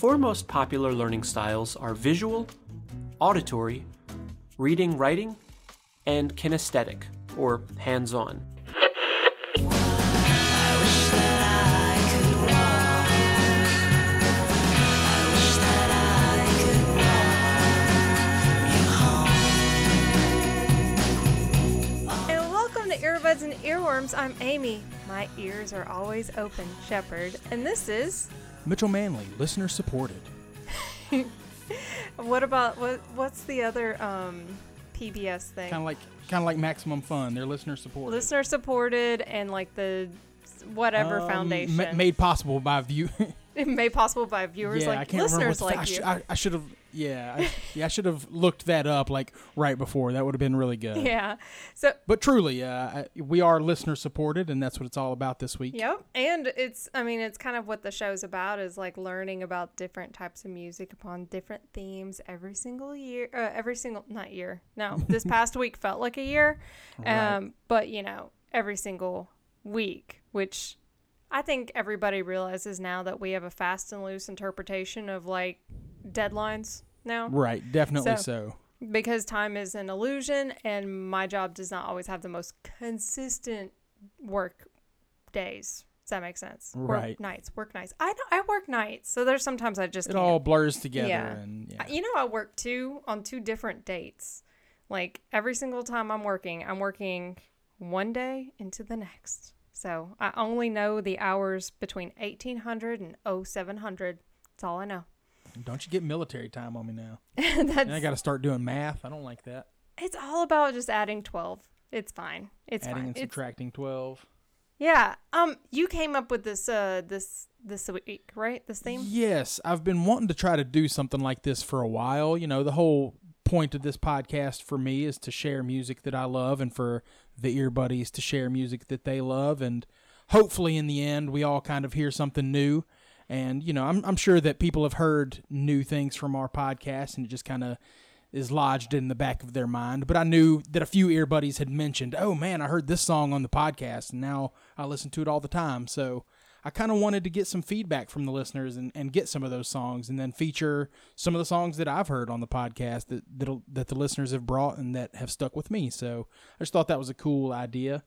four most popular learning styles are visual, auditory, reading writing, and kinesthetic, or hands on. And welcome to Earbuds and Earworms. I'm Amy. My ears are always open, Shepherd. And this is Mitchell Manley, listener supported. what about what what's the other um PBS thing? Kind of like kind of like Maximum Fun. They're listener supported. Listener supported and like the whatever Um, foundation ma- made possible by view. made possible by viewers yeah, like I can't remember listeners what the- like I, sh- I, I should have. Yeah, I, yeah, I should have looked that up like right before. That would have been really good. yeah. So But truly, uh, I- we are listener supported, and that's what it's all about this week. Yep. And it's I mean it's kind of what the show's about is like learning about different types of music upon different themes every single year uh, every single not year. No. This past week felt like a year. Right. Um but you know, every single week, which I think everybody realizes now that we have a fast and loose interpretation of like deadlines now Right, definitely So- so. because time is an illusion and my job does not always have the most consistent work days. Does that make sense? Right. Work nights, work nights. I know I work nights, so there's sometimes I just It can't. all blurs together, Yeah. and yeah. You know, I work two on two different dates. Like every single time I'm working, I'm working one day into the next. So I only know the hours between 1800 and 0700. That's all I know. Don't you get military time on me now? That's And I got to start doing math. I don't like that. it's all about just adding 12. It's fine. It's Adding fine. and It's subtracting twelve. Yeah. Um. You came up with this. Uh. This. This week, right? This theme. Yes, I've been wanting to try to do something like this for a while. You know, the whole point of this podcast for me is to share music that I love and for the ear buddies to share music that they love and hopefully in the end we all kind of hear something new. And you know, I'm I'm sure that people have heard new things from our podcast and it just kind of is lodged in the back of their mind. But I knew that a few ear buddies had mentioned, "Oh man, I heard this song on the podcast and now I listen to it all the time." So I kind of wanted to get some feedback from the listeners and, and get some of those songs and then feature some of the songs that I've heard on the podcast that that'll, that the listeners have brought and that have stuck with me. So I just thought that was a cool idea.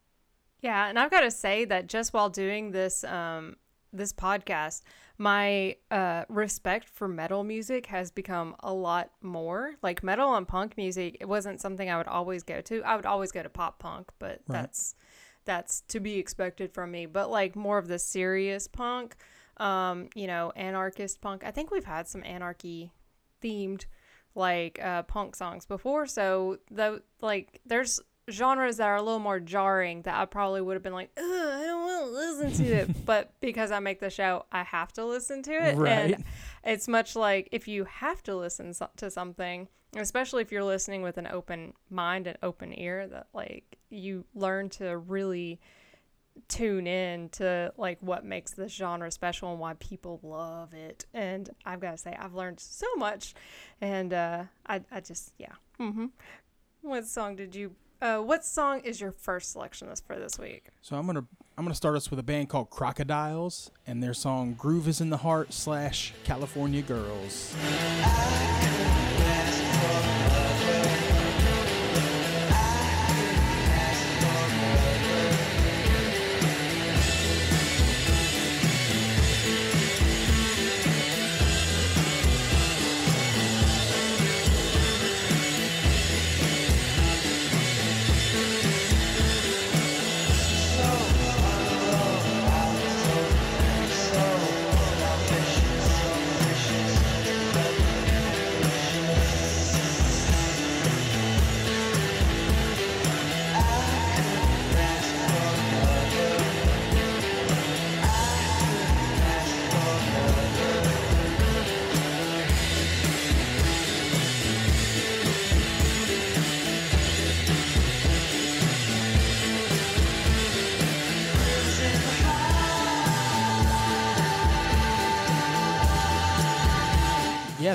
Yeah, and I've got to say that just while doing this, um, this podcast, my uh respect for metal music has become a lot more. Like metal and punk music, it wasn't something I would always go to. I would always go to pop punk, but Right. that's that's to be expected from me. But like more of the serious punk, um, you know, anarchist punk. I think we've had some anarchy themed like uh punk songs before, so the like there's genres that are a little more jarring that I probably would have been like, Ugh, I don't want to listen to it. but because I make the show, I have to listen to it. Right. And it's much like if you have to listen so- to something, especially if you're listening with an open mind and open ear, that like you learn to really tune in to like what makes this genre special and why people love it. And I've got to say, I've learned so much. And uh, I, I just, yeah. hmm What song did you? Uh, what song is your first selection this for this week? So I'm gonna I'm gonna start us with a band called Crocodiles and their song "Groove Is in the Heart" slash California Girls.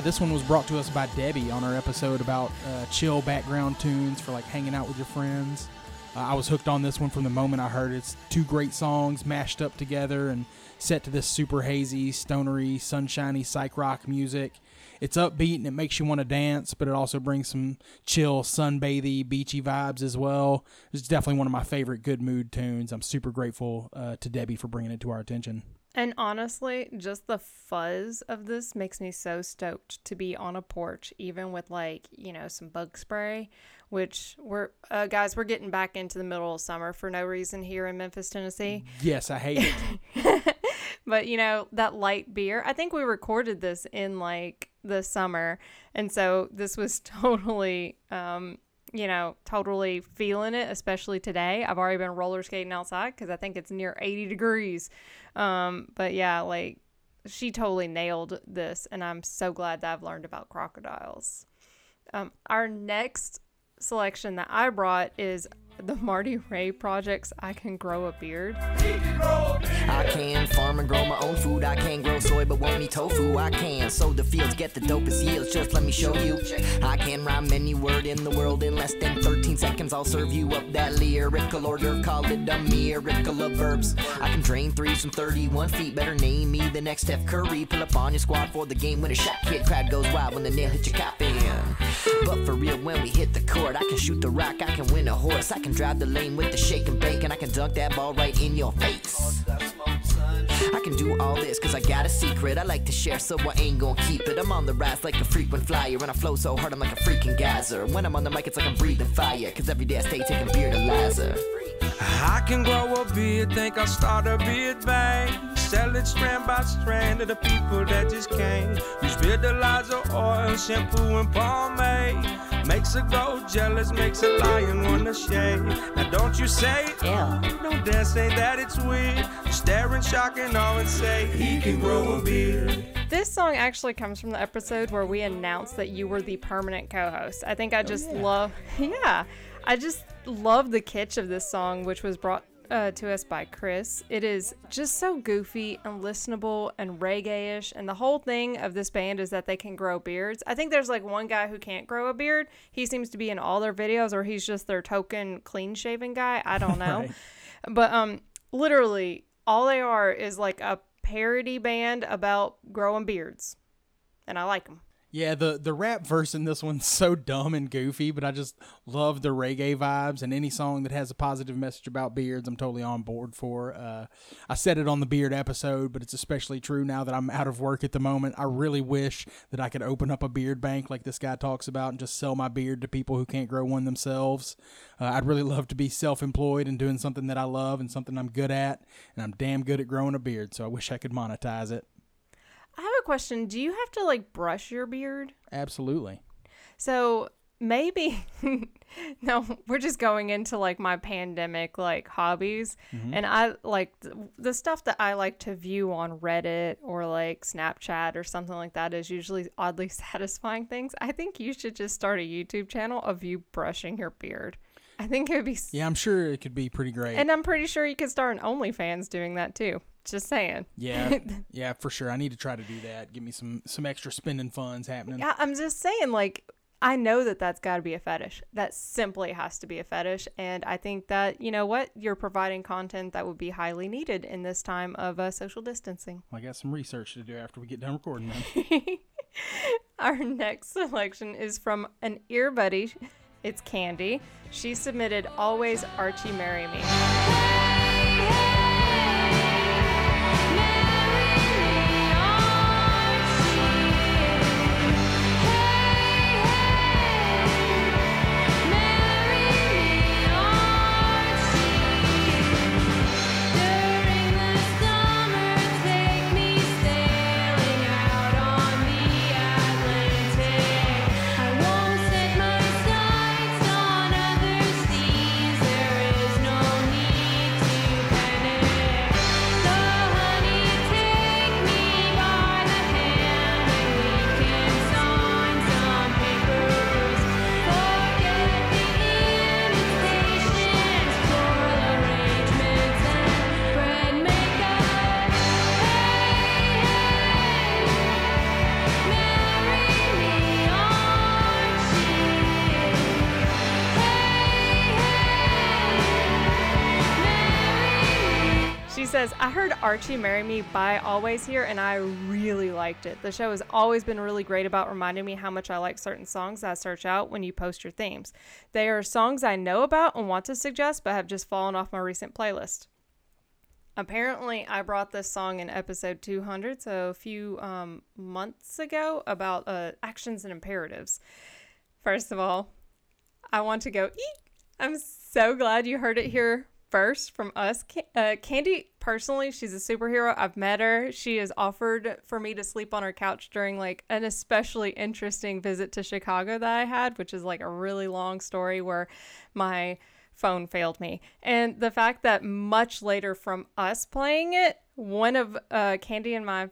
This one was brought to us by Debbie on our episode about uh, chill background tunes for like hanging out with your friends. Uh, I was hooked on this one from the moment I heard it. It's two great songs mashed up together and set to this super hazy, stonery, sunshiny psych rock music. It's upbeat and it makes you want to dance, but it also brings some chill, sunbathy, beachy vibes as well. It's definitely one of my favorite good mood tunes. I'm super grateful uh, to Debbie for bringing it to our attention. And honestly, just the fuzz of this makes me so stoked to be on a porch, even with like, you know, some bug spray, which we're, uh, guys, we're getting back into the middle of summer for no reason here in Memphis, Tennessee. Yes, I hate it. but, you know, that light beer, I think we recorded this in like the summer. And so this was totally, um, you know, totally feeling it, especially today. I've already been roller skating outside because I think it's near 80 degrees. Um, but yeah, like she totally nailed this, and I'm so glad that I've learned about crocodiles. Um, our next selection that I brought is the Marty Ray projects, I Can Grow a Beard. I can farm and grow my own food. I can grow soy but won't eat tofu. I can sow the fields, get the dopest yields. Just let me show you. I can rhyme any word in the world in less than 13 seconds. I'll serve you up that lyrical order. Call it a miracle of verbs. I can drain threes from 31 feet. Better name me the next Steph Curry. Pull up on your squad for the game when a shot kid. Crowd goes wild when the nail hits your coffin. But for real, when we hit the court, I can shoot the rock. I can win a horse. I can drive the lane with the shake and bake. And I can dunk that ball right in your face. I can do all this cause I got a secret I like to share so I ain't gonna keep it I'm on the rise like a frequent flyer And I flow so hard I'm like a freaking geyser When I'm on the mic it's like I'm breathing fire Cause every day I stay taking beer to Liza I can grow a beard, think I'll start a beard bank. Sell it strand by strand to the people that just came. Use fertilizer, oil, shampoo, and pomade. Makes a goat jealous, makes a lion wanna shade. Now don't you say, Yeah. no dance ain't that it's weird. Stare and shock and awe and say, he can grow a beard. This song actually comes from the episode where we announced that you were the permanent co-host. I think I oh, just love, yeah, I just love the kitsch of this song, which was brought uh, to us by Chris. It is just so goofy and listenable and reggae-ish, and the whole thing of this band is that they can grow beards. I think there's like one guy who can't grow a beard. He seems to be in all their videos, or he's just their token clean-shaven guy. I don't know, Right. but um, literally all they are is like a parody band about growing beards, and I like them. Yeah, the the rap verse in this one's so dumb and goofy, but I just love the reggae vibes and any song that has a positive message about beards, I'm totally on board for. Uh, I said it on the beard episode, but it's especially true now that I'm out of work at the moment. I really wish that I could open up a beard bank like this guy talks about and just sell my beard to people who can't grow one themselves. Uh, I'd really love to be self-employed and doing something that I love and something I'm good at, and I'm damn good at growing a beard, so I wish I could monetize it. I have a question. Do you have to like brush your beard? Absolutely. So maybe no, we're just going into like my pandemic like hobbies mm-hmm. and I like th- the stuff that I like to view on Reddit or like Snapchat or something like that is usually oddly satisfying things. I think you should just start a YouTube channel of you brushing your beard. I think it would be Yeah, I'm sure it could be pretty great. and I'm pretty sure you could start an OnlyFans doing that too. Just saying. Yeah, yeah, for sure. I need to try to do that. Give me some some extra spending funds happening. Yeah, I'm just saying, like, I know that that's got to be a fetish. That simply has to be a fetish. And I think that, you know what? You're providing content that would be highly needed in this time of uh, social distancing. I got some research to do after we get done recording. Our next selection is from an ear buddy. It's Candy. She submitted Alvvays Archie Marry Me. Says, I heard Archie Marry Me by Alvvays Here and I really liked it. The show has always been really great about reminding me how much I like certain songs I search out when you post your themes. They are songs I know about and want to suggest, but have just fallen off my recent playlist. Apparently, I brought this song in episode 200, so a few um, months ago, about uh, actions and imperatives. First of all, I want to go eat. I'm so glad you heard it here first from us. Uh, Candy, personally, she's a superhero. I've met her. She has offered for me to sleep on her couch during like an especially interesting visit to Chicago that I had, which is like a really long story where my phone failed me. And the fact that much later from us playing it, one of uh, Candy and my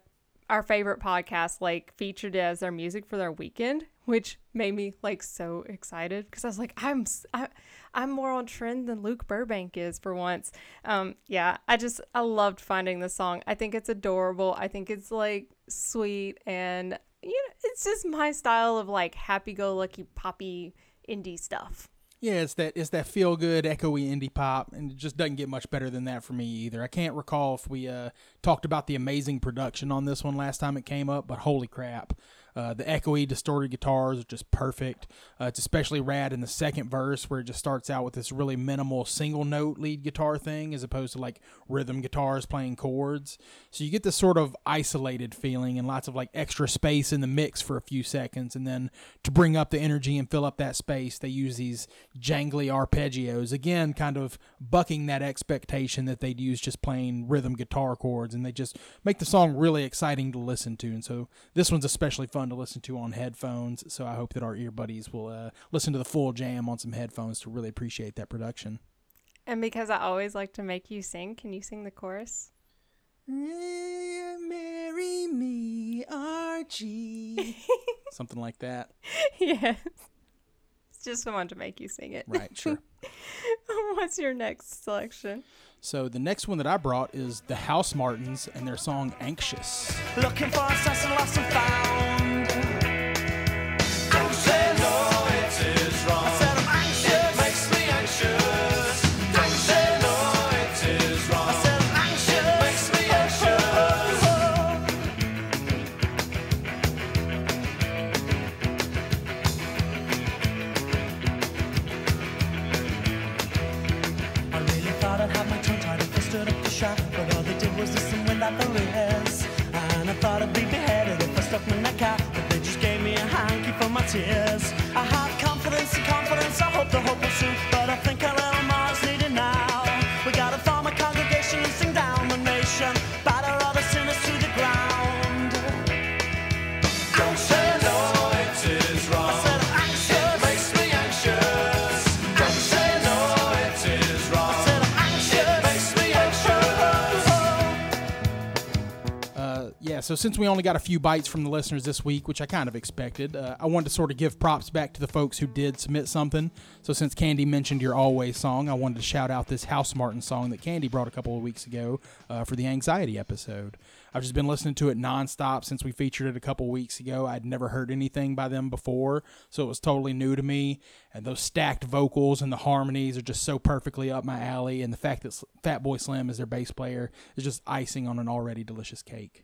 our favorite podcast like featured it as their music for their weekend which made me like so excited because I was like, I'm I, I'm more on trend than Luke Burbank is for once. Um, yeah, I just I loved finding the song. I think it's adorable. I think it's like sweet and you know, it's just my style of like happy-go-lucky poppy indie stuff. Yeah, it's that it's that feel good, echoey indie pop, and it just doesn't get much better than that for me either. I can't recall if we uh, talked about the amazing production on this one last time it came up, but holy crap! Uh, the echoey, distorted guitars are just perfect. Uh, it's especially rad in the second verse where it just starts out with this really minimal single note lead guitar thing as opposed to like rhythm guitars playing chords. So you get this sort of isolated feeling and lots of like extra space in the mix for a few seconds. And then to bring up the energy and fill up that space, they use these jangly arpeggios. Again, kind of bucking that expectation that they'd use just playing rhythm guitar chords. And they just make the song really exciting to listen to. And so this one's especially fun fun to listen to on headphones. So I hope that our ear buddies will uh, listen to the full jam on some headphones to really appreciate that production. And because I always like to make you sing, can you sing the chorus? Marry me, Archie. Something like that. Yes. It's just wanted to make you sing it. Right, sure. What's your next selection? So the next one that I brought is the Housemartins and their song "Anxious." Looking for a lost and found. Tears. So since we only got a few bites from the listeners this week, which I kind of expected, uh, I wanted to sort of give props back to the folks who did submit something. So since Candy mentioned your Alvvays song, I wanted to shout out this Housemartin song that Candy brought a couple of weeks ago uh, for the anxiety episode. I've just been listening to it nonstop since we featured it a couple weeks ago. I'd never heard anything by them before, so it was totally new to me. And those stacked vocals and the harmonies are just so perfectly up my alley. And the fact that Fatboy Slim is their bass player is just icing on an already delicious cake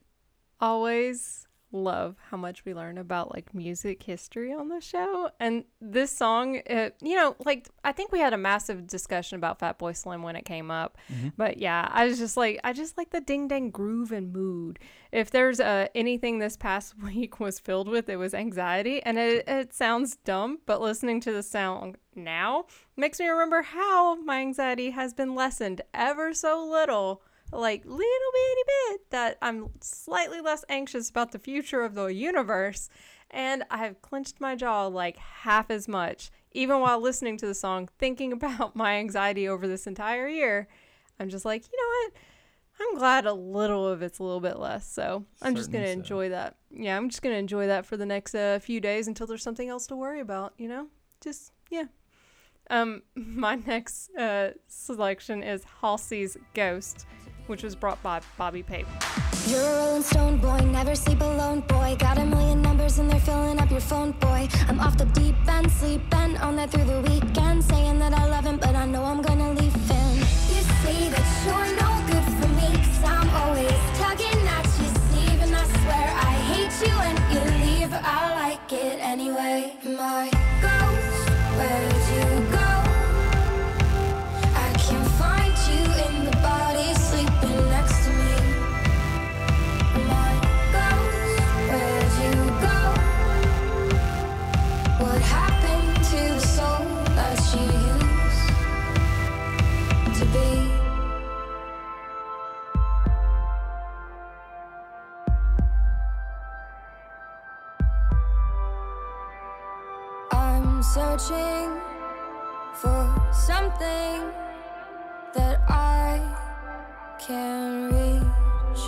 always love how much we learn about like music history on the show. And this song, it, you know, like I think we had a massive discussion about Fatboy Slim when it came up. Mm-hmm. But yeah, I was just like, I just like the ding dang groove and mood. If there's uh, anything this past week was filled with, it was anxiety. And it, it sounds dumb, but listening to the song now makes me remember how my anxiety has been lessened ever so little like little bitty bit that I'm slightly less anxious about the future of the universe. And I have clenched my jaw like half as much even while listening to the song thinking about my anxiety over this entire year. I'm just like you know what? I'm glad a little of it's a little bit less. So I'm Certainly just gonna so. enjoy that. Yeah I'm just gonna enjoy that for the next uh, few days until there's something else to worry about you know? Just yeah. Um my next uh, selection is Halsey's Ghost which was brought by Bobby Pape. You're a rolling stone boy, never sleep alone, boy. Got a million numbers and they're filling up your phone, boy. I'm off the deep end, sleeping all that through the weekend, saying that I love him, but I know I'm gonna leave him. You say that you're no good for me, cause I'm always tugging at you, sleeve, and I swear I hate you and you leave, I like it anyway. My searching for something that I can reach.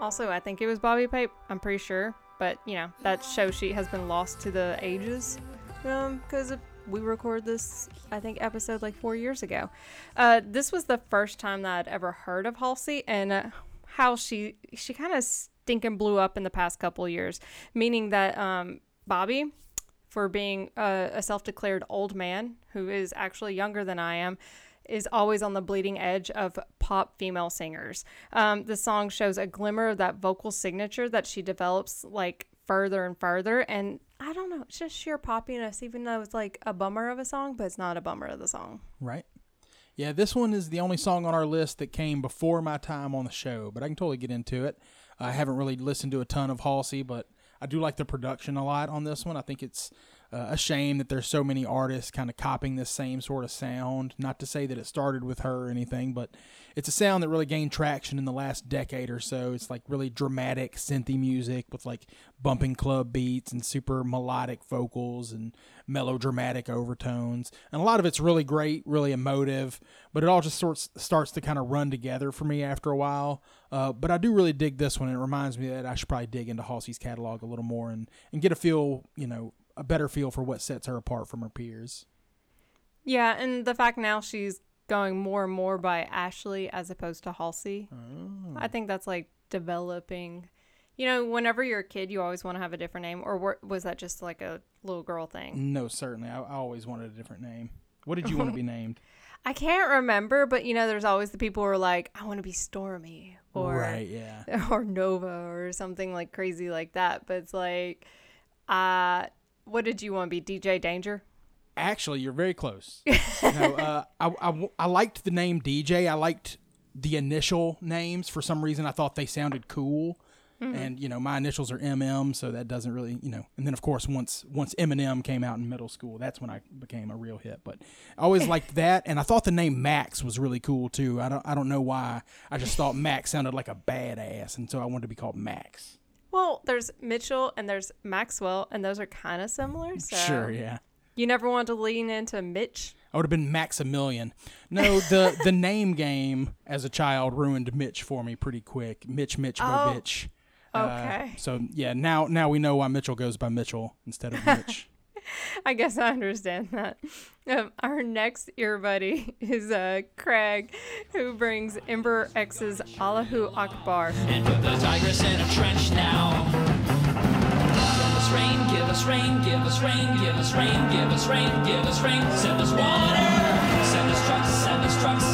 Also, I think it was Bobby Pipe. I'm pretty sure, but you know that show sheet has been lost to the ages, um, because we recorded this I think episode like four years ago. Uh, this was the first time that I'd ever heard of Halsey and uh, how she she kind of stinking blew up in the past couple years, meaning that um, Bobby for being a, a self declared old man who is actually younger than I am, is always on the bleeding edge of pop female singers. Um, the song shows a glimmer of that vocal signature that she develops like further and further. And I don't know, it's just sheer poppiness, even though it's like a bummer of a song, but it's not a bummer of the song. Right. Yeah, this one is the only song on our list that came before my time on the show, but I can totally get into it. I haven't really listened to a ton of Halsey, but I do like the production a lot on this one. I think it's uh, a shame that there's so many artists kind of copying this same sort of sound. Not to say that it started with her or anything, but it's a sound that really gained traction in the last decade or so. It's like really dramatic synthy music with like bumping club beats and super melodic vocals and melodramatic overtones. And a lot of it's really great, really emotive, but it all just sorts starts to kind of run together for me after a while. Uh, but I do really dig this one. It reminds me that I should probably dig into Halsey's catalog a little more and, and get a feel, you know, a better feel for what sets her apart from her peers. Yeah, and the fact now she's going more and more by Ashley as opposed to Halsey. I think that's like developing. You know, whenever you're a kid, you always want to have a different name, or was that just like a little girl thing? No, certainly. I, I always wanted a different name. What did you want to be named? I can't remember, but you know, there's always the people who are like, I want to be Stormy or right, yeah. or Nova or something like crazy like that. But it's like, uh, what did you want to be? DJ Danger? Actually, you're very close. no, uh, I, I, I liked the name DJ. I liked the initial names. For some reason, I thought they sounded cool. And you know, my initials are MM, so that doesn't really, you know. And then of course, once once Eminem came out in middle school, that's when I became a real hit. But I always liked that, and I thought the name Max was really cool too. I don't I don't know why. I just thought Max sounded like a badass, and so I wanted to be called Max. Well, there's Mitchell and there's Maxwell, and those are kind of similar. So Sure, yeah. You never want to lean into Mitch. I would have been Maximilian. No, the the name game as a child ruined Mitch for me pretty quick. Mitch, Mitch, Oh, bitch. okay. Uh, so yeah, now now we know why Mitchell goes by Mitchell instead of Mitch. I guess I understand that. Um, our next ear buddy is uh, Craig, who brings Emperor X's Allahu Akbar. and put the tigress in a trench now. Give us rain, give us rain, give us rain, give us rain, give us rain, give us rain, send us water. Send us trucks, send us trucks,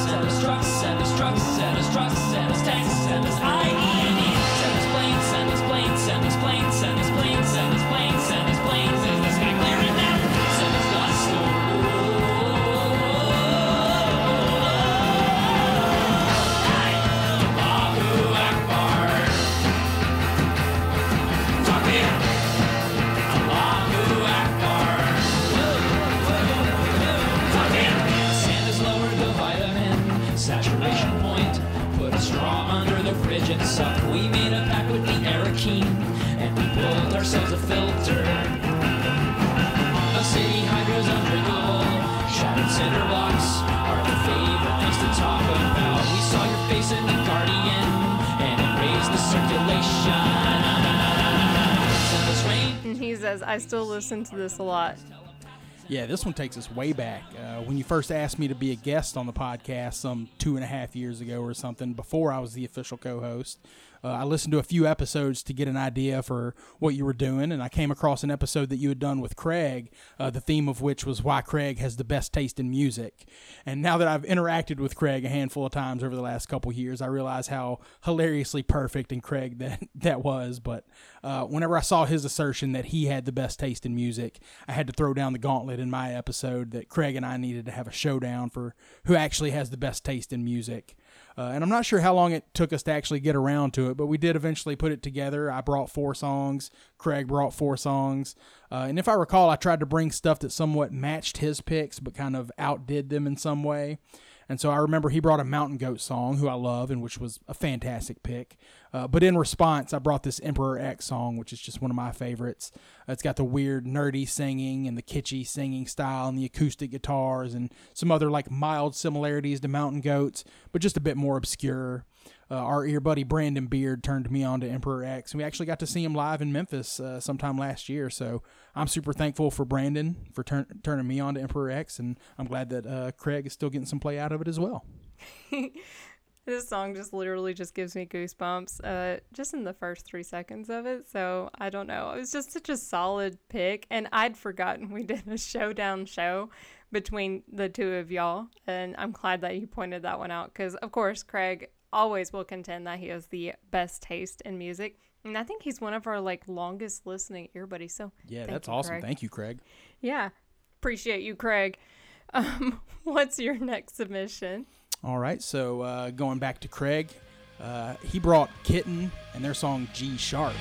says, I still listen to this a lot. yeah, this one takes us way back. Uh, when you first asked me to be a guest on the podcast some two and a half years ago or something, before I was the official co-host, uh, I listened to a few episodes to get an idea for what you were doing, and I came across an episode that you had done with Craig, uh, the theme of which was why Craig has the best taste in music. And now that I've interacted with Craig a handful of times over the last couple years, I realize how hilariously perfect and Craig that that was. But uh, whenever I saw his assertion that he had the best taste in music, I had to throw down the gauntlet in my episode that Craig and I needed to have a showdown for who actually has the best taste in music. Uh, and I'm not sure how long it took us to actually get around to it, but we did eventually put it together. I brought four songs. Craig brought four songs. Uh, and if I recall, I tried to bring stuff that somewhat matched his picks, but kind of outdid them in some way. And so I remember he brought a Mountain Goat song, who I love, and which was a fantastic pick. Uh, but in response, I brought this Emperor X song, which is just one of my favorites. It's got the weird, nerdy singing and the kitschy singing style and the acoustic guitars and some other like mild similarities to Mountain Goats, but just a bit more obscure. Uh, our ear buddy Brandon Beard turned me on to Emperor X, and we actually got to see him live in Memphis uh, sometime last year. So I'm super thankful for Brandon for turn- turning me on to Emperor X, and I'm glad that uh, Craig is still getting some play out of it as well. This song just literally just gives me goosebumps uh, just in the first three seconds of it. So I don't know. It was just such a solid pick. And I'd forgotten we did a showdown show between the two of y'all. And I'm glad that you pointed that one out because, of course, Craig always will contend that he has the best taste in music. And I think he's one of our like longest listening ear buddies. So Yeah, that's you, awesome. Craig. Thank you, Craig. Yeah. Appreciate you, Craig. Um, what's your next submission? All right, so uh, going back to Craig, uh, he brought Kitten and their song G Sharp.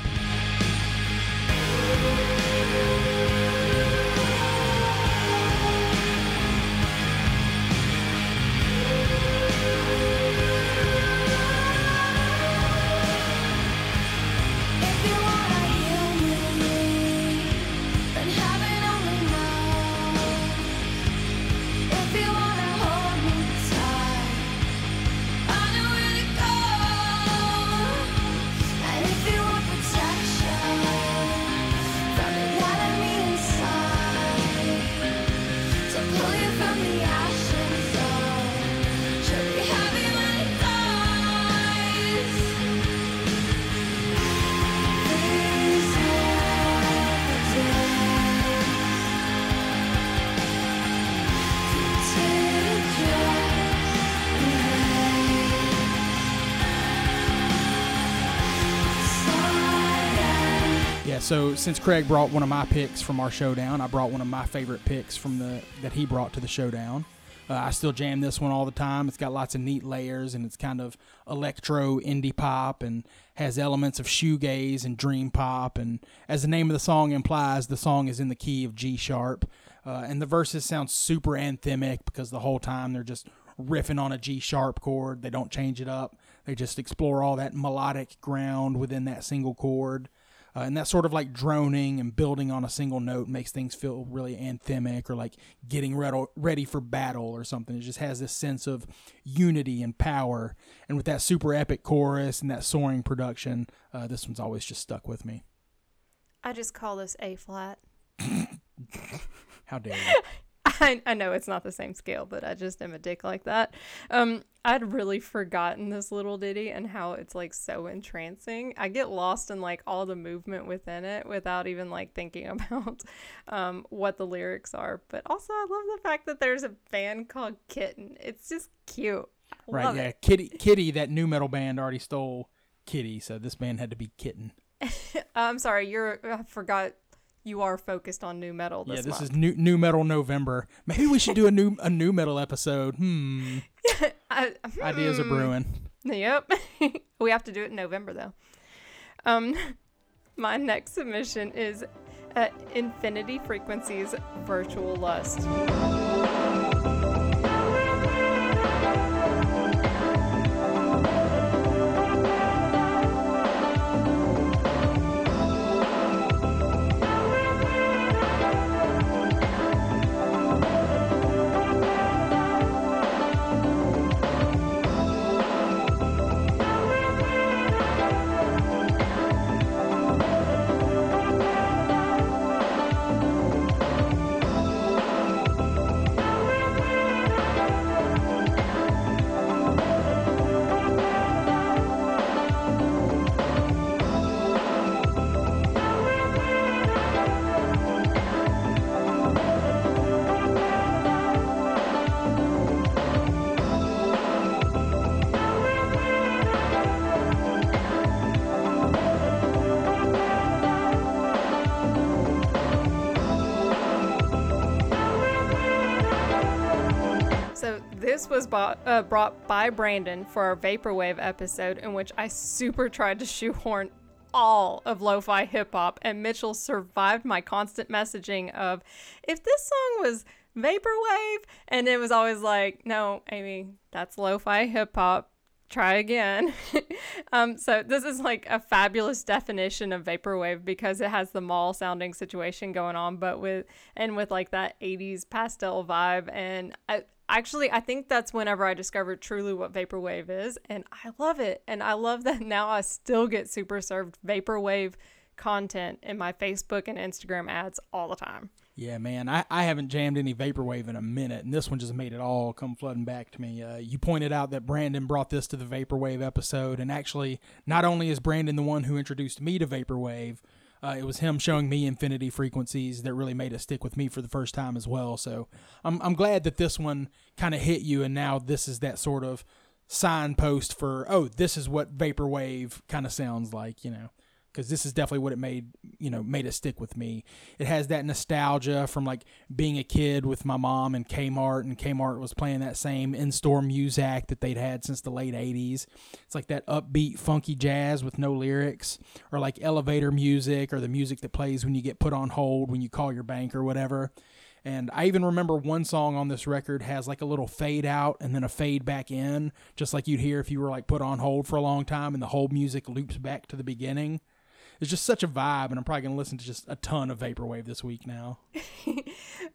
So since Craig brought one of my picks from our showdown, I brought one of my favorite picks from the that he brought to the showdown. Uh, I still jam this one all the time. It's got lots of neat layers and it's kind of electro indie pop and has elements of shoegaze and dream pop. And as the name of the song implies, the song is in the key of G sharp. Uh, and the verses sound super anthemic because the whole time they're just riffing on a G sharp chord. They don't change it up. They just explore all that melodic ground within that single chord. Uh, and that sort of like droning and building on a single note makes things feel really anthemic or like getting ready, ready for battle or something. It just has this sense of unity and power. And with that super epic chorus and that soaring production, uh, this one's always just stuck with me. I just call this A flat. How dare you? I, I know it's not the same scale, but I just am a dick like that. Um, I'd really forgotten this little ditty and how it's like so entrancing. I get lost in like all the movement within it without even like thinking about um, what the lyrics are. But also, I love the fact that there's a band called Kitten. It's just cute. I Right, yeah. it. Kitty, Kitty, that nu metal band already stole Kitty, so this band had to be Kitten. I'm sorry, you're. I forgot. You are focused on nu metal this yeah, this month. is new nu metal November. Maybe we should do a new a nu metal episode. Hmm. I, Ideas are hmm. brewing. Yep. we have to do it in November though. Um my next submission is uh, Infinity Frequencies Virtual Lust. This was bought, uh, brought by Brandon for our Vaporwave episode, in which I super tried to shoehorn all of lo fi hip hop, and Mitchell survived my constant messaging of, if this song was Vaporwave, and it was always like, no, Amy, that's lo fi hip hop. Try again. um, so, this is like a fabulous definition of Vaporwave because it has the mall sounding situation going on, but with, and with like that 80s pastel vibe. And I, actually i think that's whenever i discovered truly what vaporwave is and i love it and i love that now i still get super served vaporwave content in my facebook and instagram ads all the time Yeah, man, I, I haven't jammed any vaporwave in a minute, and this one just made it all come flooding back to me. Uh, you pointed out that Brandon brought this to the vaporwave episode, and actually, not only is Brandon the one who introduced me to vaporwave, uh, it was him showing me infinity frequencies that really made it stick with me for the first time as well. So I'm I'm glad that this one kind of hit you, and now this is that sort of signpost for oh, this is what vaporwave kind of sounds like, you know because this is definitely what it made you know made it stick with me. It has that nostalgia from like being a kid with my mom and kmart and kmart was playing that same in-store music that they'd had since the late 80s it's like that upbeat funky jazz with no lyrics or like elevator music or the music that plays when you get put on hold when you call your bank or whatever. And I even remember one song on this record has like a little fade out and then a fade back in, just like you'd hear if you were like put on hold for a long time and the whole music loops back to the beginning. It's just such a vibe, and I'm probably gonna listen to just a ton of vaporwave this week now.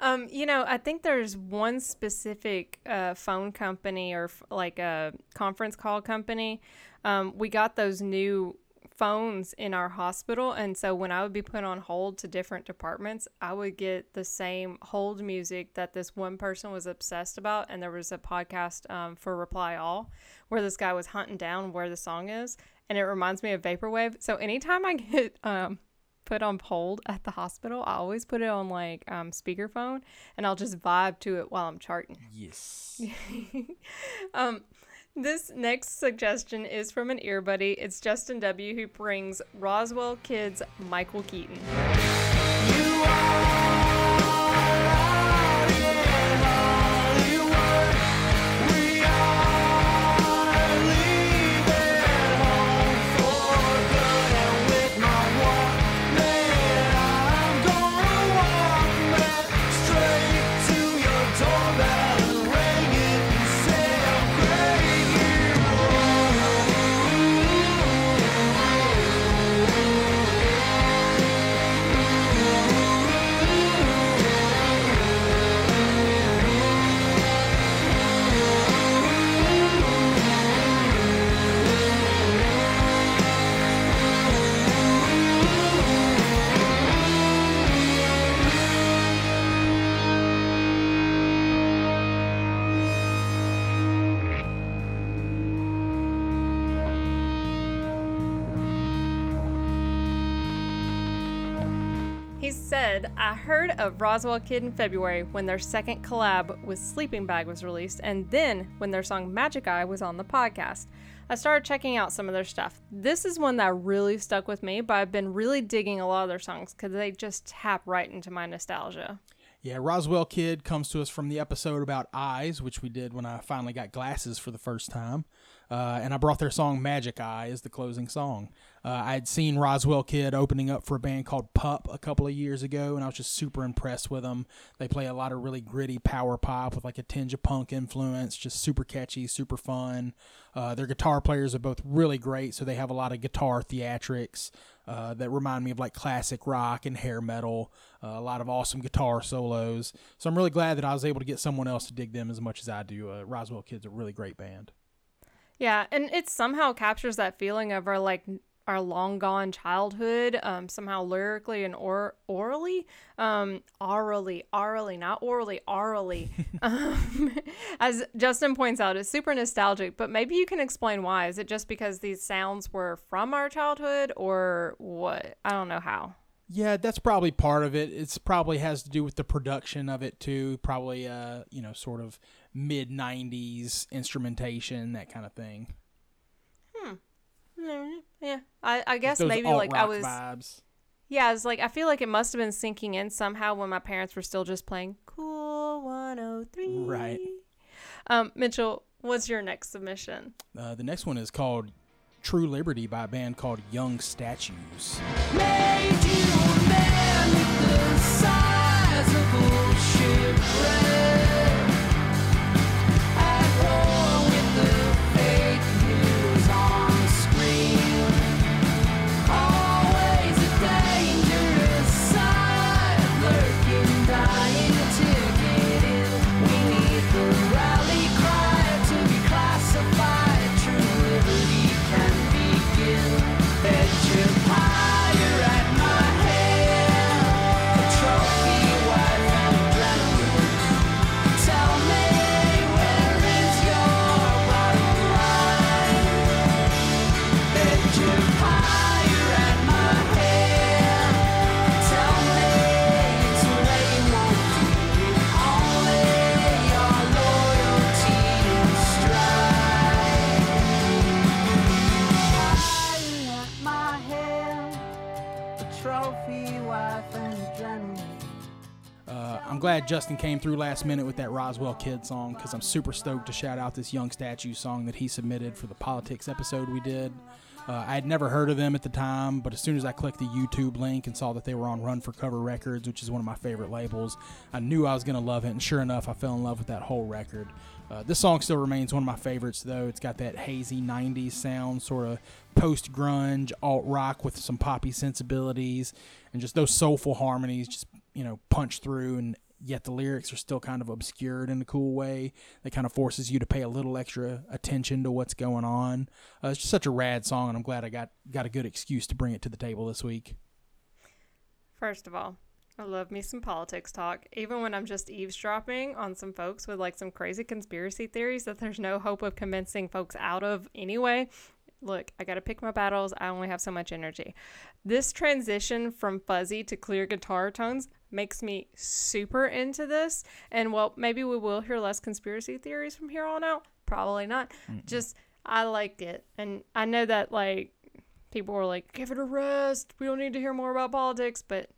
Um, you know, I think there's one specific uh, phone company or f- like a conference call company. Um, we got those new phones in our hospital, and so when I would be put on hold to different departments, I would get the same hold music that this one person was obsessed about. And there was a podcast um, for Reply All where this guy was hunting down where the song is, and it reminds me of Vaporwave. So anytime I get um, put on hold at the hospital, I always put it on like um, speakerphone and I'll just vibe to it while I'm charting. Yes. um, this next suggestion is from an ear buddy. It's Justin W. who brings Roswell Kids Michael Keaton. Of Roswell Kid in February when their second collab with Sleeping Bag was released, and then when their song Magic Eye was on the podcast. I started checking out some of their stuff. This is one that really stuck with me, but I've been really digging a lot of their songs because they just tap right into my nostalgia. Yeah, Roswell Kid comes to us from the episode about eyes, which we did when I finally got glasses for the first time. Uh, and I brought their song Magic Eye as the closing song. Uh, I had seen Roswell Kid opening up for a band called Pup a couple of years ago, and I was just super impressed with them. They play a lot of really gritty power pop with like a tinge of punk influence, just super catchy, super fun. Uh, their guitar players are both really great, so they have a lot of guitar theatrics uh, that remind me of like classic rock and hair metal. Uh, a lot of awesome guitar solos. So I'm really glad that I was able to get someone else to dig them as much as I do. Uh, Roswell Kid's a really great band. Yeah, and it somehow captures that feeling of our like our long gone childhood, um, somehow lyrically and or orally, um, orally, orally, not orally, orally. um, as Justin points out, it's super nostalgic. But maybe you can explain why. Is it just because these sounds were from our childhood, or what? I don't know how. Yeah, that's probably part of it. It's probably has to do with the production of it too. Probably, uh, you know, sort of mid '90s instrumentation, that kind of thing. Mm, Yeah, I, I guess maybe like I was. vibes. Yeah, it's like I feel like it must have been sinking in somehow when my parents were still just playing Cool 103. Right. Um, Mitchell, what's your next submission? Uh, the next one is called True Liberty by a band called Young Statues. Glad Justin came through last minute with that Roswell Kid song because I'm super stoked to shout out this Young Statue song that he submitted for the politics episode we did. Uh, I had never heard of them at the time, but as soon as I clicked the YouTube link and saw that they were on Run for Cover Records, which is one of my favorite labels, I knew I was going to love it. And sure enough, I fell in love with that whole record. Uh, this song still remains one of my favorites, though. It's got that hazy 90s sound, sort of post grunge, alt rock with some poppy sensibilities, and just those soulful harmonies just, you know, punch through. And yet the lyrics are still kind of obscured in a cool way that kind of forces you to pay a little extra attention to what's going on. Uh, it's just such a rad song, and I'm glad I got, got a good excuse to bring it to the table this week. First of all, I love me some politics talk, even when I'm just eavesdropping on some folks with like some crazy conspiracy theories that there's no hope of convincing folks out of anyway. Look, I got to pick my battles. I only have so much energy. This transition from fuzzy to clear guitar tones makes me super into this. And well, maybe we will hear less conspiracy theories from here on out. Probably not. Just, I liked it. And I know that like people were like, give it a rest. We don't need to hear more about politics. But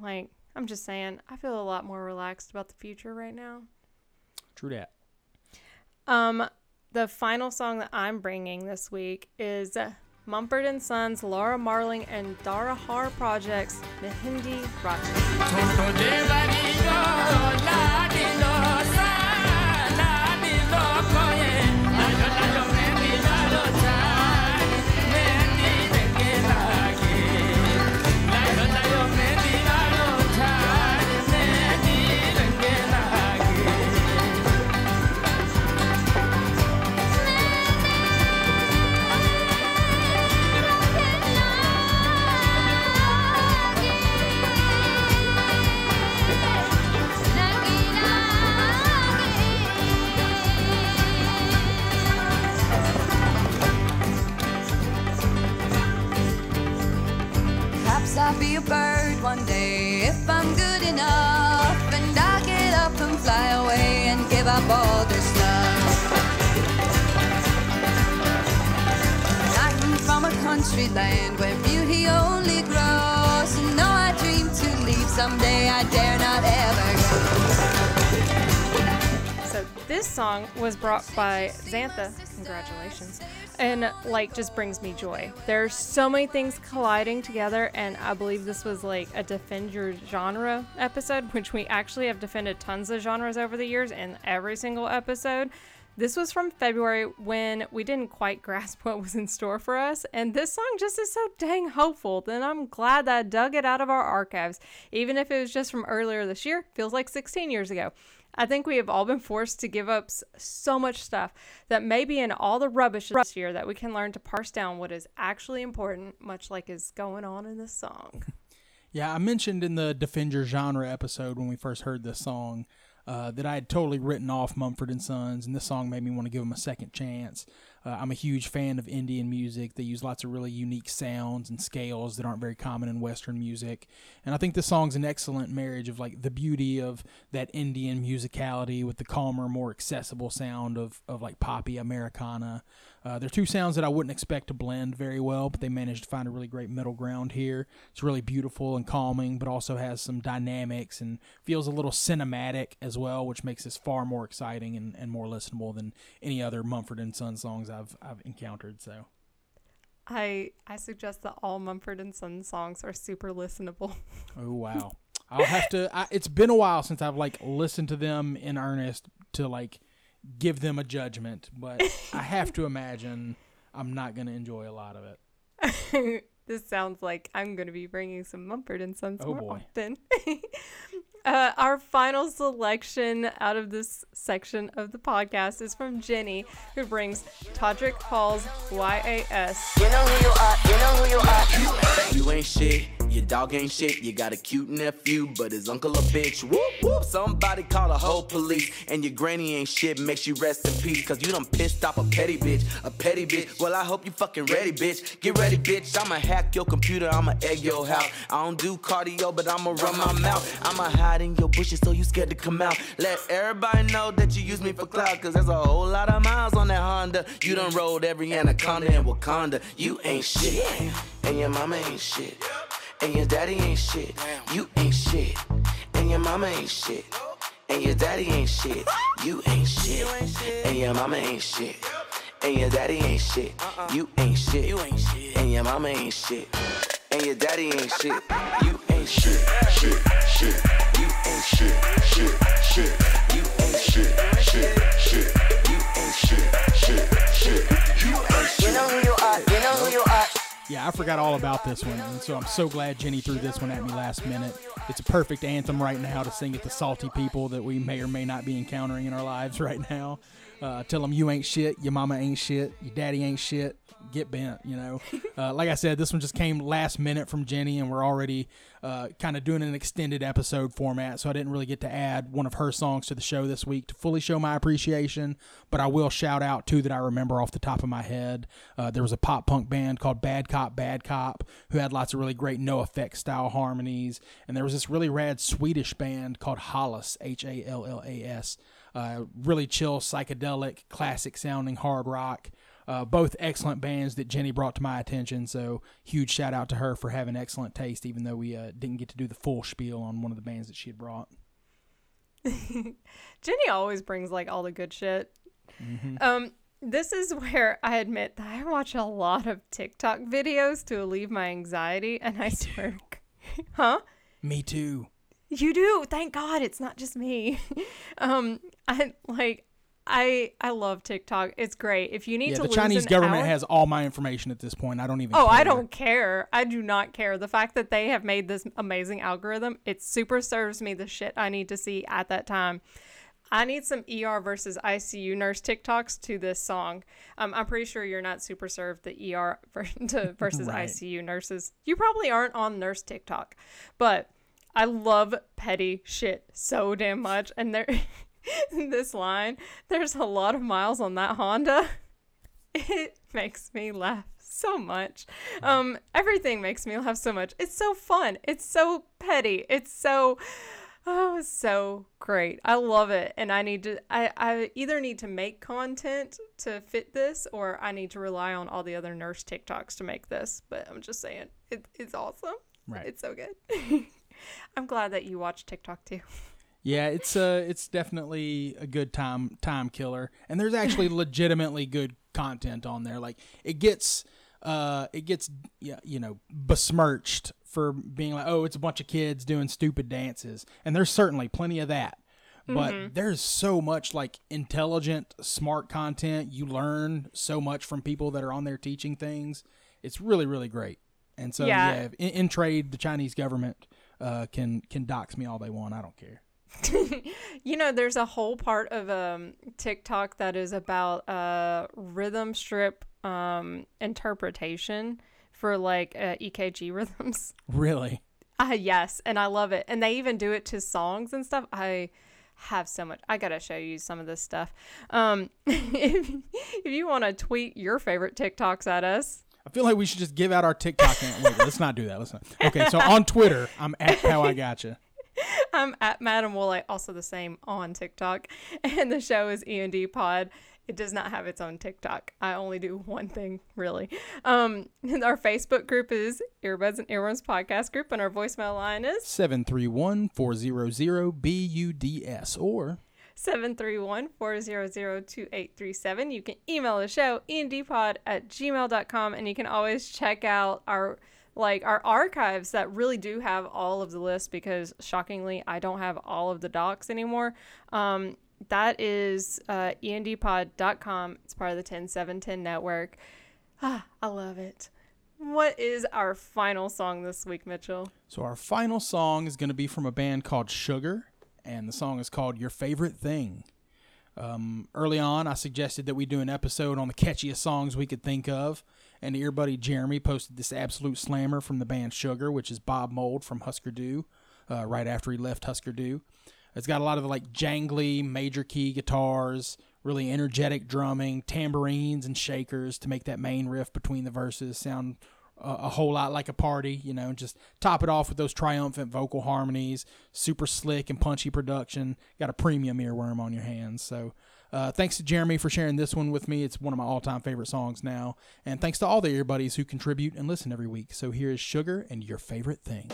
like, I'm just saying, I feel a lot more relaxed about the future right now. True that. Um, the final song that I'm bringing this week is Mumford and Sons, Laura Marling, and Dharohar Projects, The Hindi Rachni. I'll be a bird one day if I'm good enough. And I'll get up and fly away and give up all this love. I'm from a country land where beauty only grows. And though I dream to leave someday, I dare not ever go. This song was brought by Xantha. Congratulations. And like just brings me joy. There's so many things colliding together and I believe this was like a defend your genre episode, which we actually have defended tons of genres over the years in every single episode. This was from February when we didn't quite grasp what was in store for us, and this song just is so dang hopeful. Then I'm glad that I dug it out of our archives, even if it was just from earlier this year. Feels like 16 years ago. I think we have all been forced to give up so much stuff that maybe in all the rubbish this year that we can learn to parse down what is actually important, much like is going on in this song. Yeah, I mentioned in the Defend Your Genre episode when we first heard this song uh, that I had totally written off Mumford and Sons, and this song made me want to give them a second chance. Uh, I'm a huge fan of Indian music. They use lots of really unique sounds and scales that aren't very common in Western music. And I think this song's an excellent marriage of like the beauty of that Indian musicality with the calmer, more accessible sound of, of like poppy Americana. Uh, they're two sounds that I wouldn't expect to blend very well, but they managed to find a really great middle ground here. It's really beautiful and calming, but also has some dynamics and feels a little cinematic as well, which makes this far more exciting and, and more listenable than any other Mumford and Son songs I've I've encountered. So I I suggest that all Mumford and Sons songs are super listenable. Oh wow. I'll have to I, it's been a while since I've like listened to them in earnest to like give them a judgment, but I have to imagine I'm not going to enjoy a lot of it. this sounds like I'm going to be bringing some Mumford and Sons Oh, more boy. often. uh, our final selection out of this section of the podcast is from Jenny, who brings Todrick Hall's YAS. You know who you are, you know who you are. You ain't shit, your dog ain't shit. You got a cute nephew, but his uncle a bitch. Whoop whoop, somebody call the whole police. And your granny ain't shit, makes you rest in peace. Cause you done pissed off a petty bitch, a petty bitch. Well, I hope you fucking ready, bitch. Get ready, bitch. I'ma hack your computer, I'ma egg your house. I don't do cardio, but I'ma run my mouth. I'ma hide in your bushes so you scared to come out. Let everybody know that you use me for clout. Cause there's a whole lot of miles on that Honda. You done rode every anaconda in Wakanda. You ain't shit. And your mama ain't shit. And your daddy ain't shit. You ain't shit. And your mama ain't shit. And your daddy ain't shit. You ain't shit. And your mama ain't shit. And your daddy ain't shit. You ain't shit. You ain't shit. And your mama ain't shit. And your daddy ain't shit. You ain't shit. Shit. Shit. I forgot all about this one, and so I'm so glad Jenny threw this one at me last minute. It's a perfect anthem right now to sing at the salty people that we may or may not be encountering in our lives right now. Uh, tell them you ain't shit, your mama ain't shit, your daddy ain't shit. Get bent, you know. Uh, like I said, this one just came last minute from Jenny, and we're already uh, kind of doing an extended episode format, so I didn't really get to add one of her songs to the show this week to fully show my appreciation. But I will shout out two that I remember off the top of my head. Uh, there was a pop punk band called Bad Cop Bad Cop who had lots of really great NOFX style harmonies, and there was this really rad Swedish band called Hallas H A L L A S. Uh, really chill, psychedelic, classic sounding hard rock. Uh, both excellent bands that Jenny brought to my attention. So huge shout out to her for having excellent taste, even though we uh, didn't get to do the full spiel on one of the bands that she had brought. Jenny always brings like all the good shit. Mm-hmm. Um, this is where I admit that I watch a lot of TikTok videos to alleviate my anxiety, and I swear, huh? Me too. You do. Thank God it's not just me. um, I like. I I love TikTok. It's great. If you need to, Yeah, to the Chinese government hour- has all my information at this point. I don't even. Oh, I don't care. I do not care. The fact that they have made this amazing algorithm, it super serves me the shit I need to see at that time. I need some ER versus ICU nurse TikToks to this song. Um, I'm pretty sure you're not super served the ER to versus Right. ICU nurses. You probably aren't on nurse TikTok, but I love petty shit so damn much. And there, this line, there's a lot of miles on that Honda. It makes me laugh so much. Um, everything makes me laugh so much. It's so fun. It's so petty. It's so oh, it's so great. I love it. And I need to I, I either need to make content to fit this or I need to rely on all the other nurse TikToks to make this. But I'm just saying, it, it's awesome. Right. It's so good. I'm glad that you watch TikTok too. Yeah, it's uh it's definitely a good time time killer. And there's actually legitimately good content on there. Like it gets uh it gets yeah, you know, besmirched for being like, "Oh, it's a bunch of kids doing stupid dances." And there's certainly plenty of that. But there's so much like intelligent, smart content. You learn so much from people that are on there teaching things. It's really really great. And so Yeah. yeah, in, in trade the Chinese government uh, can can dox me all they want. I don't care. You know, there's a whole part of um, TikTok that is about uh, rhythm strip um, interpretation for like uh, EKG rhythms. Really? Uh, yes, and I love it. And they even do it to songs and stuff. I have so much. I gotta show you some of this stuff. Um, if, if you want to tweet your favorite TikToks at us, I feel like we should just give out our TikTok. name. Wait, let's not do that. Let's not. Okay, so on Twitter, I'm at how I gotcha. I'm at Madam Woolley, also the same on TikTok, and the show is E and D Pod. It does not have its own TikTok. I only do one thing, really. Um, our Facebook group is Earbuds and Earworms Podcast Group, and our voicemail line is 731-400-BUDS or 731-400-2837. You can email the show, endpod at gmail.com, and you can always check out our like our archives that really do have all of the lists because shockingly I don't have all of the docs anymore. Um, that is uh, endpod.com. It's part of the 10710 network. Ah, I love it. What is our final song this week, Mitchell? So our final song is going to be from a band called Sugar, and the song is called Your Favorite Thing. Um, early on, I suggested that we do an episode on the catchiest songs we could think of, and ear buddy Jeremy posted this absolute slammer from the band Sugar, which is Bob Mould from Husker Du, uh, right after he left Husker Du. It's got a lot of like jangly major key guitars, really energetic drumming, tambourines and shakers to make that main riff between the verses sound a, whole lot like a party, you know, just top it off with those triumphant vocal harmonies, super slick and punchy production. Got a premium earworm on your hands. So, uh, thanks to Jeremy for sharing this one with me. It's one of my all time favorite songs now. And thanks to all the ear buddies who contribute and listen every week. So, here is Sugar and Your Favorite Thing.